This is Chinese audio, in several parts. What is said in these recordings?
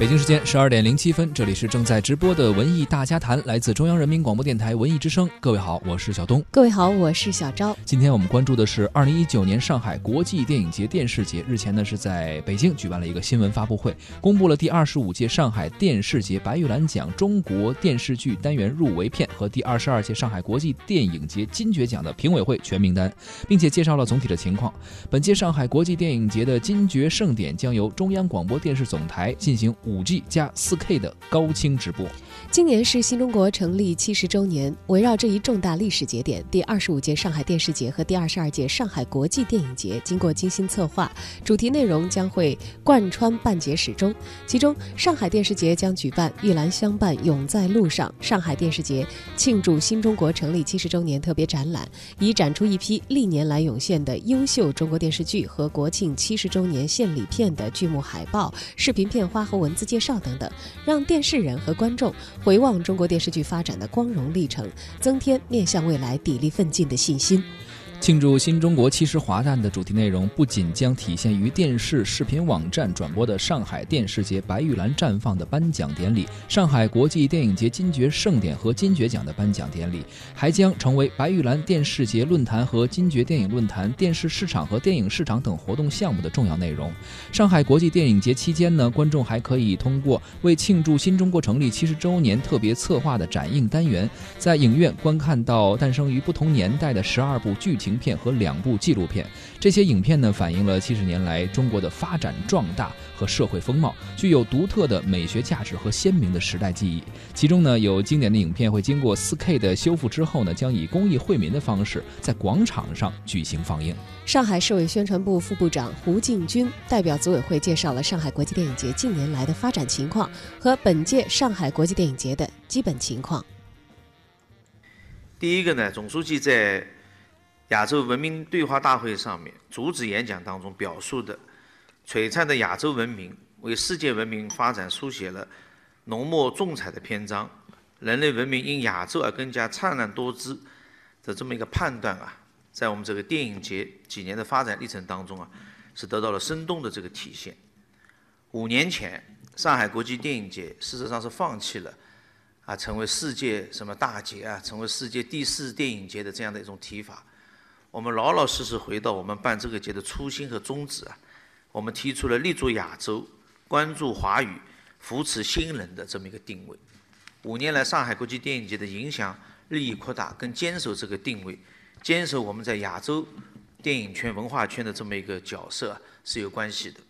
北京时间十二点零七分，这里是正在直播的文艺大家谈，来自中央人民广播电台文艺之声。各位好，我是小东。各位好，我是小昭。今天我们关注的是二零一九年上海国际电影节电视节。日前呢，是在北京举办了一个新闻发布会，公布了第二十五届上海电视节白玉兰奖中国电视剧单元入围片和第二十二届上海国际电影节金爵奖的评委会全名单，并且介绍了总体的情况。本届上海国际电影节的金爵盛典将由中央广播电视总台进行。五 G 加四 K 的高清直播。今年是新中国成立七十周年，围绕这一重大历史节点，第二十五届上海电视节和第二十二届上海国际电影节经过精心策划，主题内容将会贯穿半节始终。其中，上海电视节将举办“玉兰相伴，永在路上”上海电视节庆祝新中国成立七十周年特别展览，以展出一批历年来涌现的优秀中国电视剧和国庆七十周年献礼片的剧目海报、视频片花和文字介绍等等，让电视人和观众。回望中国电视剧发展的光荣历程，增添面向未来砥砺奋进的信心。庆祝新中国七十华诞的主题内容不仅将体现于电视视频网站转播的上海电视节白玉兰绽放的颁奖典礼、上海国际电影节金爵盛典和金爵奖的颁奖典礼，还将成为白玉兰电视节论坛和金爵电影论坛、电视市场和电影市场等活动项目的重要内容。上海国际电影节期间呢，观众还可以通过为庆祝新中国成立七十周年特别策划的展映单元，在影院观看到诞生于不同年代的十二部剧情。影片和两部纪录片，这些影片呢反映了七十年来中国的发展壮大和社会风貌，具有独特的美学价值和鲜明的时代记忆。其中呢有经典的影片会经过 4K 的修复之后呢，将以公益惠民的方式在广场上举行放映。上海市委宣传部副部长胡进军代表组委会介绍了上海国际电影节近年来的发展情况和本届上海国际电影节的基本情况。第一个呢，总书记在。亚洲文明对话大会上面主旨演讲当中表述的璀璨的亚洲文明为世界文明发展书写了浓墨重彩的篇章，人类文明因亚洲而更加灿烂多姿的这么一个判断啊，在我们这个电影节几年的发展历程当中啊，是得到了生动的这个体现。五年前，上海国际电影节事实上是放弃了啊成为世界什么大节啊，成为世界第四电影节的这样的一种提法。我们老老实实回到我们办这个节的初心和宗旨啊，我们提出了立足亚洲、关注华语、扶持新人的这么一个定位。五年来，上海国际电影节的影响日益扩大，跟坚守这个定位、坚守我们在亚洲电影圈、文化圈的这么一个角色是有关系的。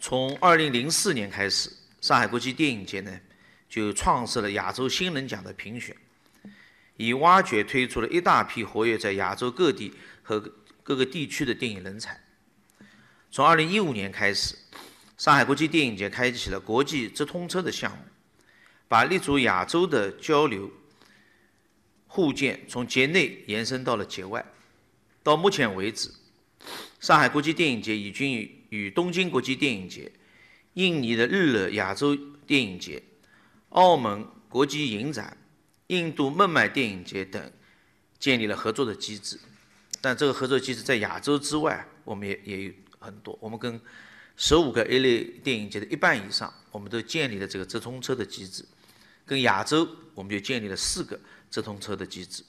从二零零四年开始，上海国际电影节呢就创设了亚洲新人奖的评选。以挖掘推出了一大批活跃在亚洲各地和各个地区的电影人才。从2015年开始，上海国际电影节开启了国际直通车的项目，把立足亚洲的交流互鉴从节内延伸到了节外。到目前为止，上海国际电影节已经与与东京国际电影节、印尼的日惹亚洲电影节、澳门国际影展。印度孟买电影节等建立了合作的机制，但这个合作机制在亚洲之外，我们也也有很多。我们跟十五个 A 类电影节的一半以上，我们都建立了这个直通车的机制。跟亚洲，我们就建立了四个直通车的机制。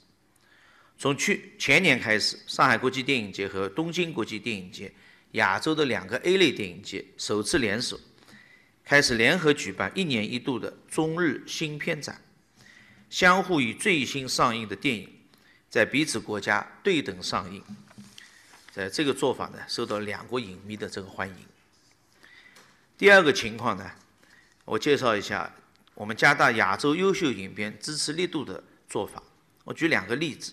从去前年开始，上海国际电影节和东京国际电影节亚洲的两个 A 类电影节首次联手，开始联合举办一年一度的中日新片展。相互以最新上映的电影，在彼此国家对等上映，在这个做法呢，受到两国影迷的这个欢迎。第二个情况呢，我介绍一下我们加大亚洲优秀影片支持力度的做法。我举两个例子。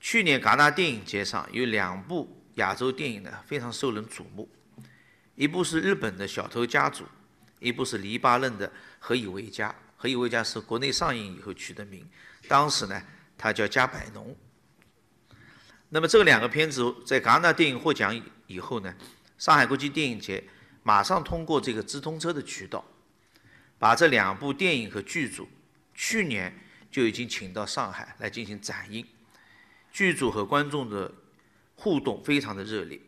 去年戛纳电影节上有两部亚洲电影呢，非常受人瞩目，一部是日本的小偷家族，一部是黎巴嫩的何以为家。何以为家是国内上映以后取的名，当时呢，它叫加百农。那么这两个片子在戛纳电影获奖以后呢，上海国际电影节马上通过这个直通车的渠道，把这两部电影和剧组去年就已经请到上海来进行展映，剧组和观众的互动非常的热烈。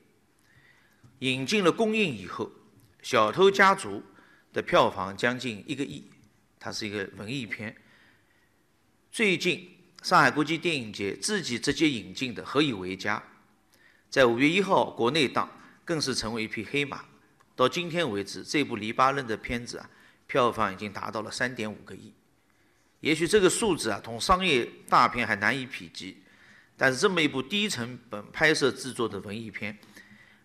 引进了公映以后，《小偷家族》的票房将近一个亿，它是一个文艺片。最近上海国际电影节自己直接引进的《何以为家》，在五月一号国内档更是成为一匹黑马。到今天为止，这部黎巴嫩的片子啊，票房已经达到了三点五个亿。也许这个数字啊，同商业大片还难以匹及，但是这么一部低成本拍摄制作的文艺片，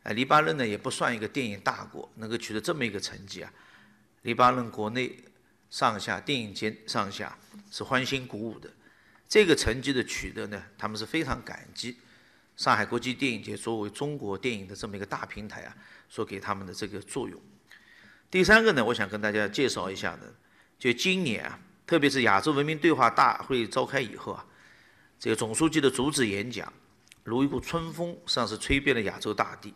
啊，黎巴嫩呢也不算一个电影大国，能够取得这么一个成绩啊，黎巴嫩国内上下电影节上下是欢欣鼓舞的。这个成绩的取得呢，他们是非常感激上海国际电影节作为中国电影的这么一个大平台啊。所给他们的这个作用。第三个呢，我想跟大家介绍一下的，就今年啊，特别是亚洲文明对话大会召开以后啊，这个总书记的主旨演讲如一股春风，实际上是吹遍了亚洲大地。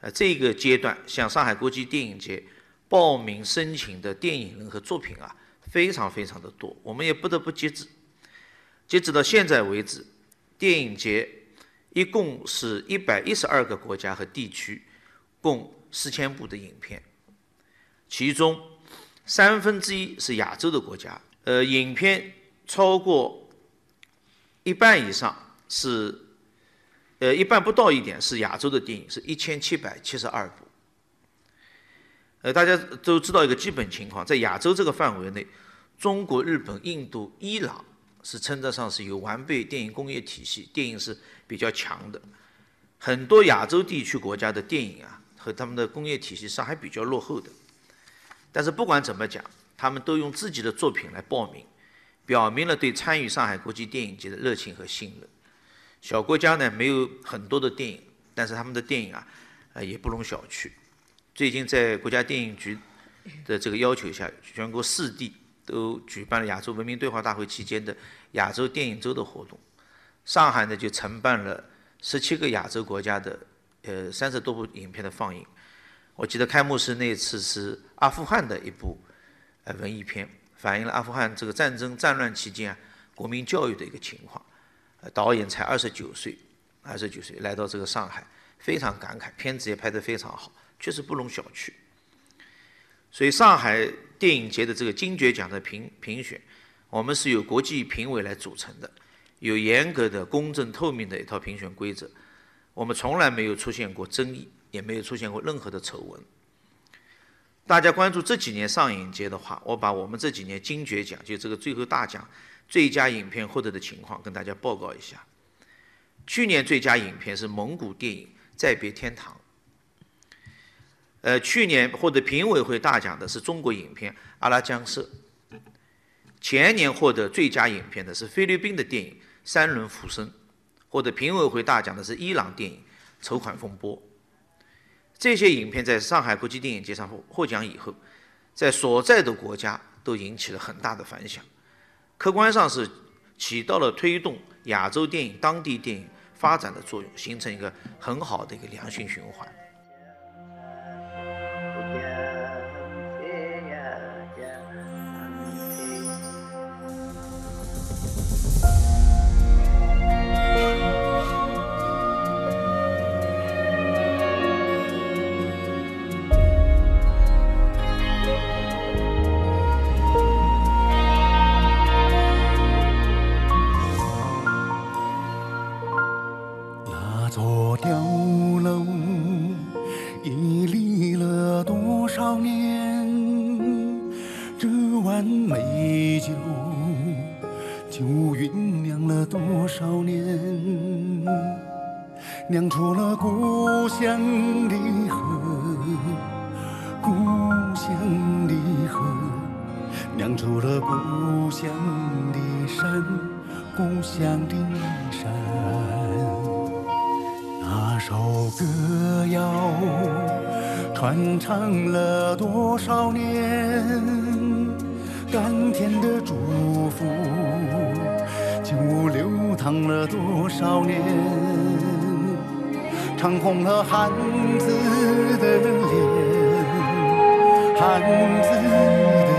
呃，这个阶段向上海国际电影节报名申请的电影人和作品啊，非常非常的多。我们也不得不截止，截止到现在为止，电影节一共是一百一十二个国家和地区。共四千部的影片，其中三分之一是亚洲的国家，呃，影片超过一半以上是，呃，一半不到一点是亚洲的电影，是一千七百七十二部。呃，大家都知道一个基本情况，在亚洲这个范围内，中国、日本、印度、伊朗是称得上是有完备电影工业体系，电影是比较强的。很多亚洲地区国家的电影啊。和他们的工业体系上还比较落后的，但是不管怎么讲，他们都用自己的作品来报名，表明了对参与上海国际电影节的热情和信任。小国家呢没有很多的电影，但是他们的电影啊，呃也不容小觑。最近在国家电影局的这个要求下，全国四地都举办了亚洲文明对话大会期间的亚洲电影周的活动。上海呢就承办了十七个亚洲国家的。呃，三十多部影片的放映，我记得开幕式那次是阿富汗的一部呃文艺片，反映了阿富汗这个战争战乱期间国民教育的一个情况。呃导演才二十九岁，二十九岁来到这个上海，非常感慨，片子也拍得非常好，确实不容小觑。所以上海电影节的这个金爵奖的评评选，我们是由国际评委来组成的，有严格的、公正透明的一套评选规则。我们从来没有出现过争议，也没有出现过任何的丑闻。大家关注这几年上影节的话，我把我们这几年金爵奖，就这个最后大奖最佳影片获得的情况跟大家报告一下。去年最佳影片是蒙古电影《再别天堂》。呃，去年获得评委会大奖的是中国影片《阿拉江色》。前年获得最佳影片的是菲律宾的电影《三轮浮生》。获得评委会大奖的是伊朗电影《筹款风波》。这些影片在上海国际电影节上获获奖以后，在所在的国家都引起了很大的反响，客观上是起到了推动亚洲电影、当地电影发展的作用，形成一个很好的一个良性循环。多少年酿出了故乡的河，故乡的河酿出了故乡的山，故乡的山。那首歌谣传唱了多少年？甘甜的祝福，经我流。唱了多少年，唱红了汉子的脸，汉子的。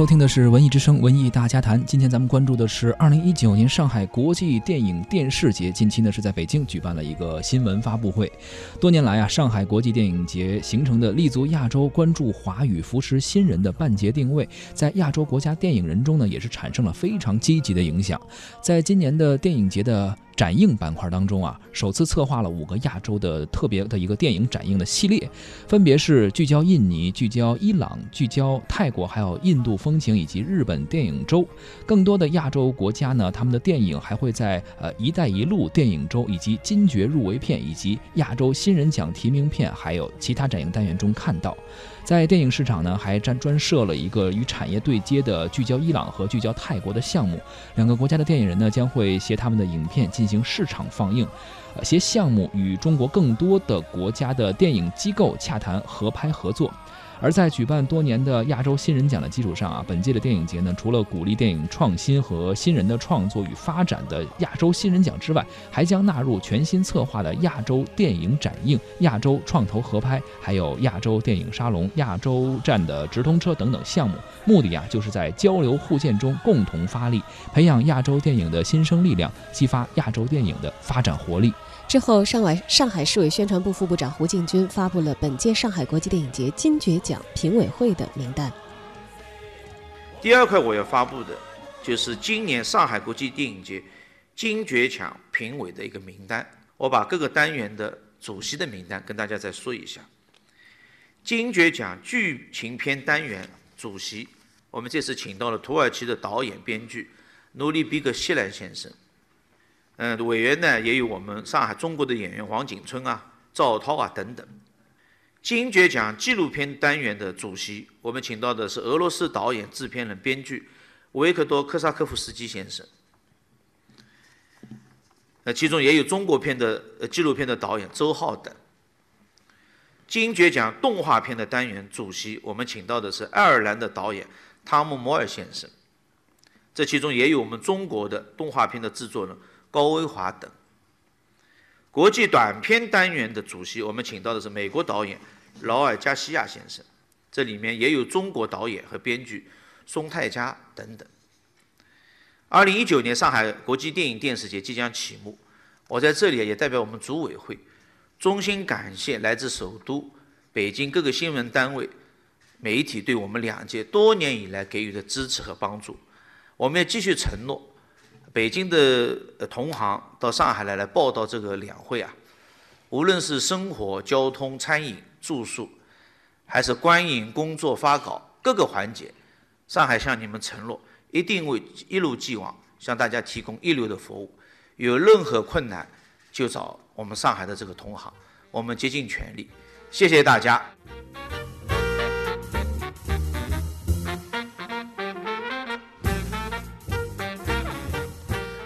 收听的是《文艺之声·文艺大家谈》。今天咱们关注的是二零一九年上海国际电影电视节。近期呢是在北京举办了一个新闻发布会。多年来啊，上海国际电影节形成的立足亚洲、关注华语、扶持新人的半节定位，在亚洲国家电影人中呢也是产生了非常积极的影响。在今年的电影节的。展映板块当中啊，首次策划了五个亚洲的特别的一个电影展映的系列，分别是聚焦印尼、聚焦伊朗、聚焦泰国，还有印度风情以及日本电影周。更多的亚洲国家呢，他们的电影还会在呃“一带一路”电影周以及金爵入围片以及亚洲新人奖提名片，还有其他展映单元中看到。在电影市场呢，还专专设了一个与产业对接的聚焦伊朗和聚焦泰国的项目。两个国家的电影人呢，将会携他们的影片进行市场放映，呃，些项目与中国更多的国家的电影机构洽谈合拍合作。而在举办多年的亚洲新人奖的基础上啊，本届的电影节呢，除了鼓励电影创新和新人的创作与发展的亚洲新人奖之外，还将纳入全新策划的亚洲电影展映、亚洲创投合拍，还有亚洲电影沙龙、亚洲站的直通车等等项目。目的啊，就是在交流互鉴中共同发力，培养亚洲电影的新生力量，激发亚洲电影的发展活力。之后，上海上海市委宣传部副部长胡进军发布了本届上海国际电影节金爵奖奖评委会的名单。第二块我要发布的，就是今年上海国际电影节金爵奖评委的一个名单。我把各个单元的主席的名单跟大家再说一下。金爵奖剧情片单元主席，我们这次请到了土耳其的导演、编剧努里比格希兰先生。嗯，委员呢也有我们上海中国的演员王景春啊、赵涛啊等等。金爵奖纪录片单元的主席，我们请到的是俄罗斯导演、制片人、编剧维克多·科萨科夫斯基先生。那其中也有中国片的呃纪录片的导演周浩等。金爵奖动画片的单元主席，我们请到的是爱尔兰的导演汤姆·摩尔先生。这其中也有我们中国的动画片的制作人。高威华等。国际短片单元的主席，我们请到的是美国导演劳尔·加西亚先生，这里面也有中国导演和编剧松泰嘉等等。二零一九年上海国际电影电视节即将启幕，我在这里也代表我们组委会，衷心感谢来自首都、北京各个新闻单位、媒体对我们两届多年以来给予的支持和帮助。我们也继续承诺。北京的同行到上海来来报道这个两会啊，无论是生活、交通、餐饮、住宿，还是观影、工作、发稿各个环节，上海向你们承诺，一定会一如既往向大家提供一流的服务。有任何困难，就找我们上海的这个同行，我们竭尽全力。谢谢大家。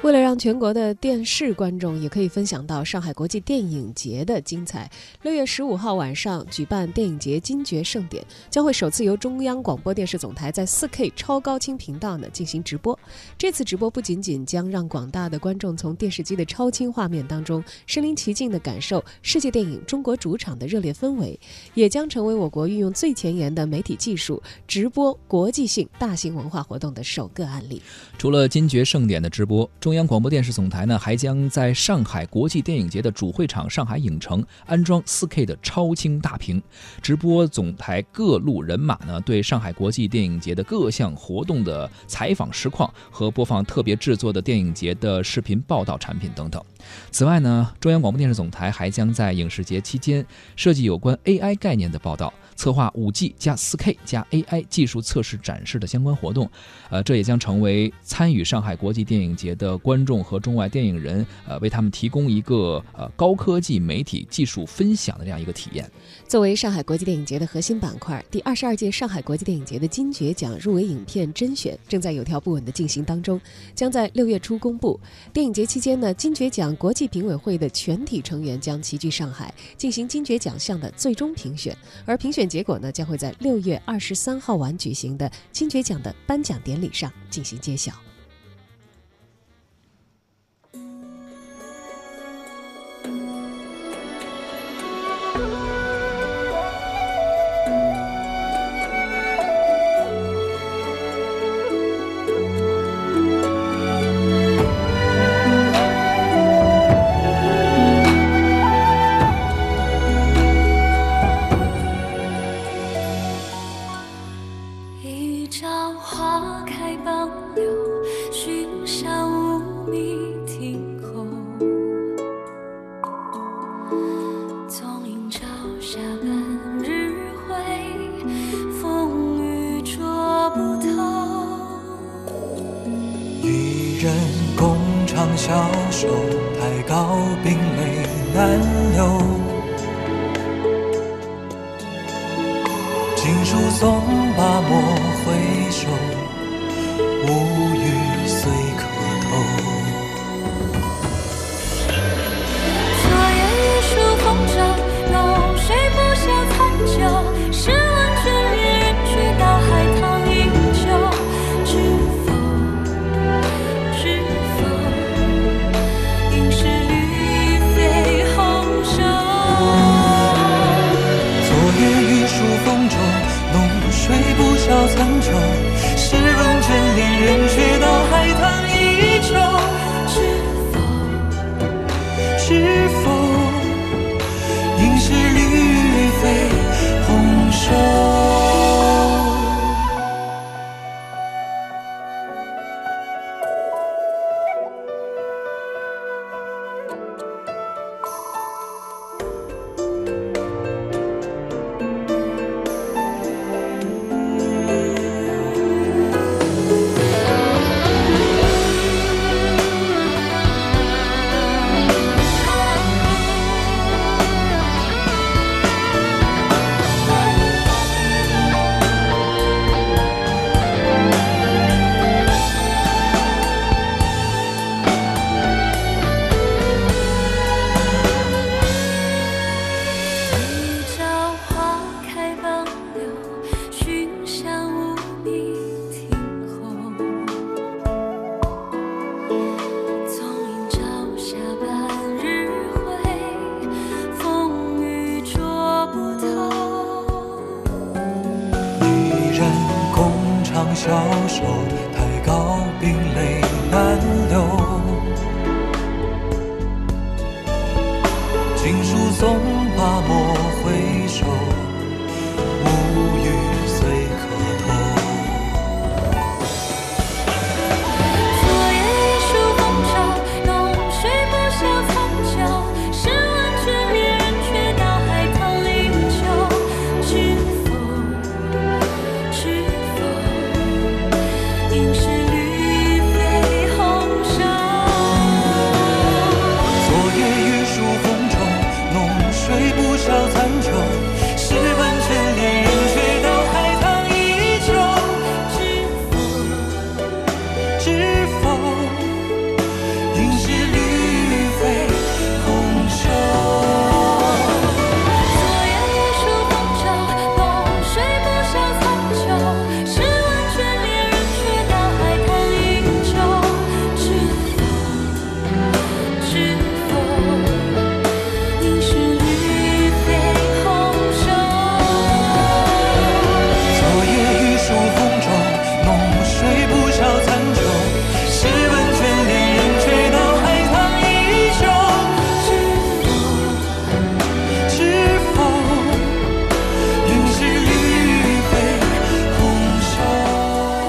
为了让全国的电视观众也可以分享到上海国际电影节的精彩，六月十五号晚上举办电影节金爵盛典，将会首次由中央广播电视总台在四 K 超高清频道呢进行直播。这次直播不仅仅将让广大的观众从电视机的超清画面当中身临其境地感受世界电影中国主场的热烈氛围，也将成为我国运用最前沿的媒体技术直播国际性大型文化活动的首个案例。除了金爵盛典的直播，中中央广播电视总台呢，还将在上海国际电影节的主会场上海影城安装 4K 的超清大屏，直播总台各路人马呢对上海国际电影节的各项活动的采访实况和播放特别制作的电影节的视频报道产品等等。此外呢，中央广播电视总台还将在影视节期间设计有关 AI 概念的报道。策划五 G 加四 K 加 AI 技术测试展示的相关活动，呃，这也将成为参与上海国际电影节的观众和中外电影人，呃，为他们提供一个呃高科技媒体技术分享的这样一个体验。作为上海国际电影节的核心板块，第二十二届上海国际电影节的金爵奖入围影片甄选正在有条不紊的进行当中，将在六月初公布。电影节期间呢，金爵奖国际评委会的全体成员将齐聚上海，进行金爵奖项的最终评选，而评选。结果呢，将会在六月二十三号晚举行的金爵奖的颁奖典礼上进行揭晓。招手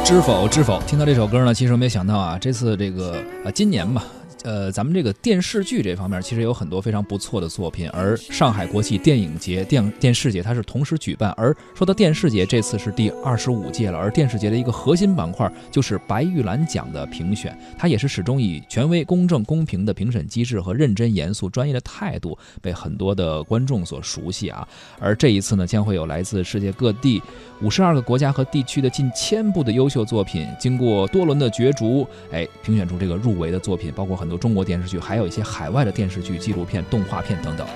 知否知否？听到这首歌呢，其实没想到啊，这次这个啊今年吧。呃，咱们这个电视剧这方面其实有很多非常不错的作品，而上海国际电影节、电电视节它是同时举办。而说到电视节，这次是第二十五届了，而电视节的一个核心板块就是白玉兰奖的评选，它也是始终以权威、公正、公平的评审机制和认真、严肃、专业的态度被很多的观众所熟悉啊。而这一次呢，将会有来自世界各地五十二个国家和地区的近千部的优秀作品，经过多轮的角逐，哎，评选出这个入围的作品，包括很多中国电视剧，还有一些海外的电视剧、纪录片、动画片等等。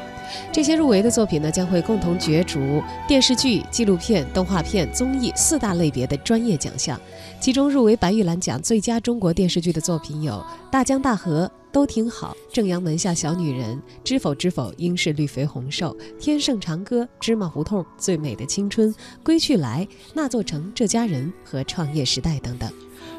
这些入围的作品呢，将会共同角逐电视剧、纪录片、动画片、综艺四大类别的专业奖项。其中入围白玉兰奖最佳中国电视剧的作品有《大江大河》。都挺好，正阳门下小女人，知否知否，应是绿肥红瘦，天盛长歌，芝麻胡同，最美的青春，归去来，那座城，这家人和创业时代等等。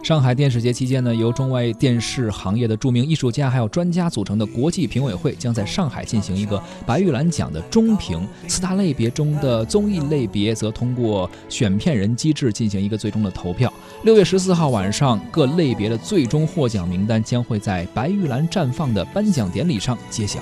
上海电视节期间呢，由中外电视行业的著名艺术家还有专家组成的国际评委会将在上海进行一个白玉兰奖的中评。四大类别中的综艺类别则通过选片人机制进行一个最终的投票。六月十四号晚上，各类别的最终获奖名单将会在白玉兰绽放的颁奖典礼上揭晓。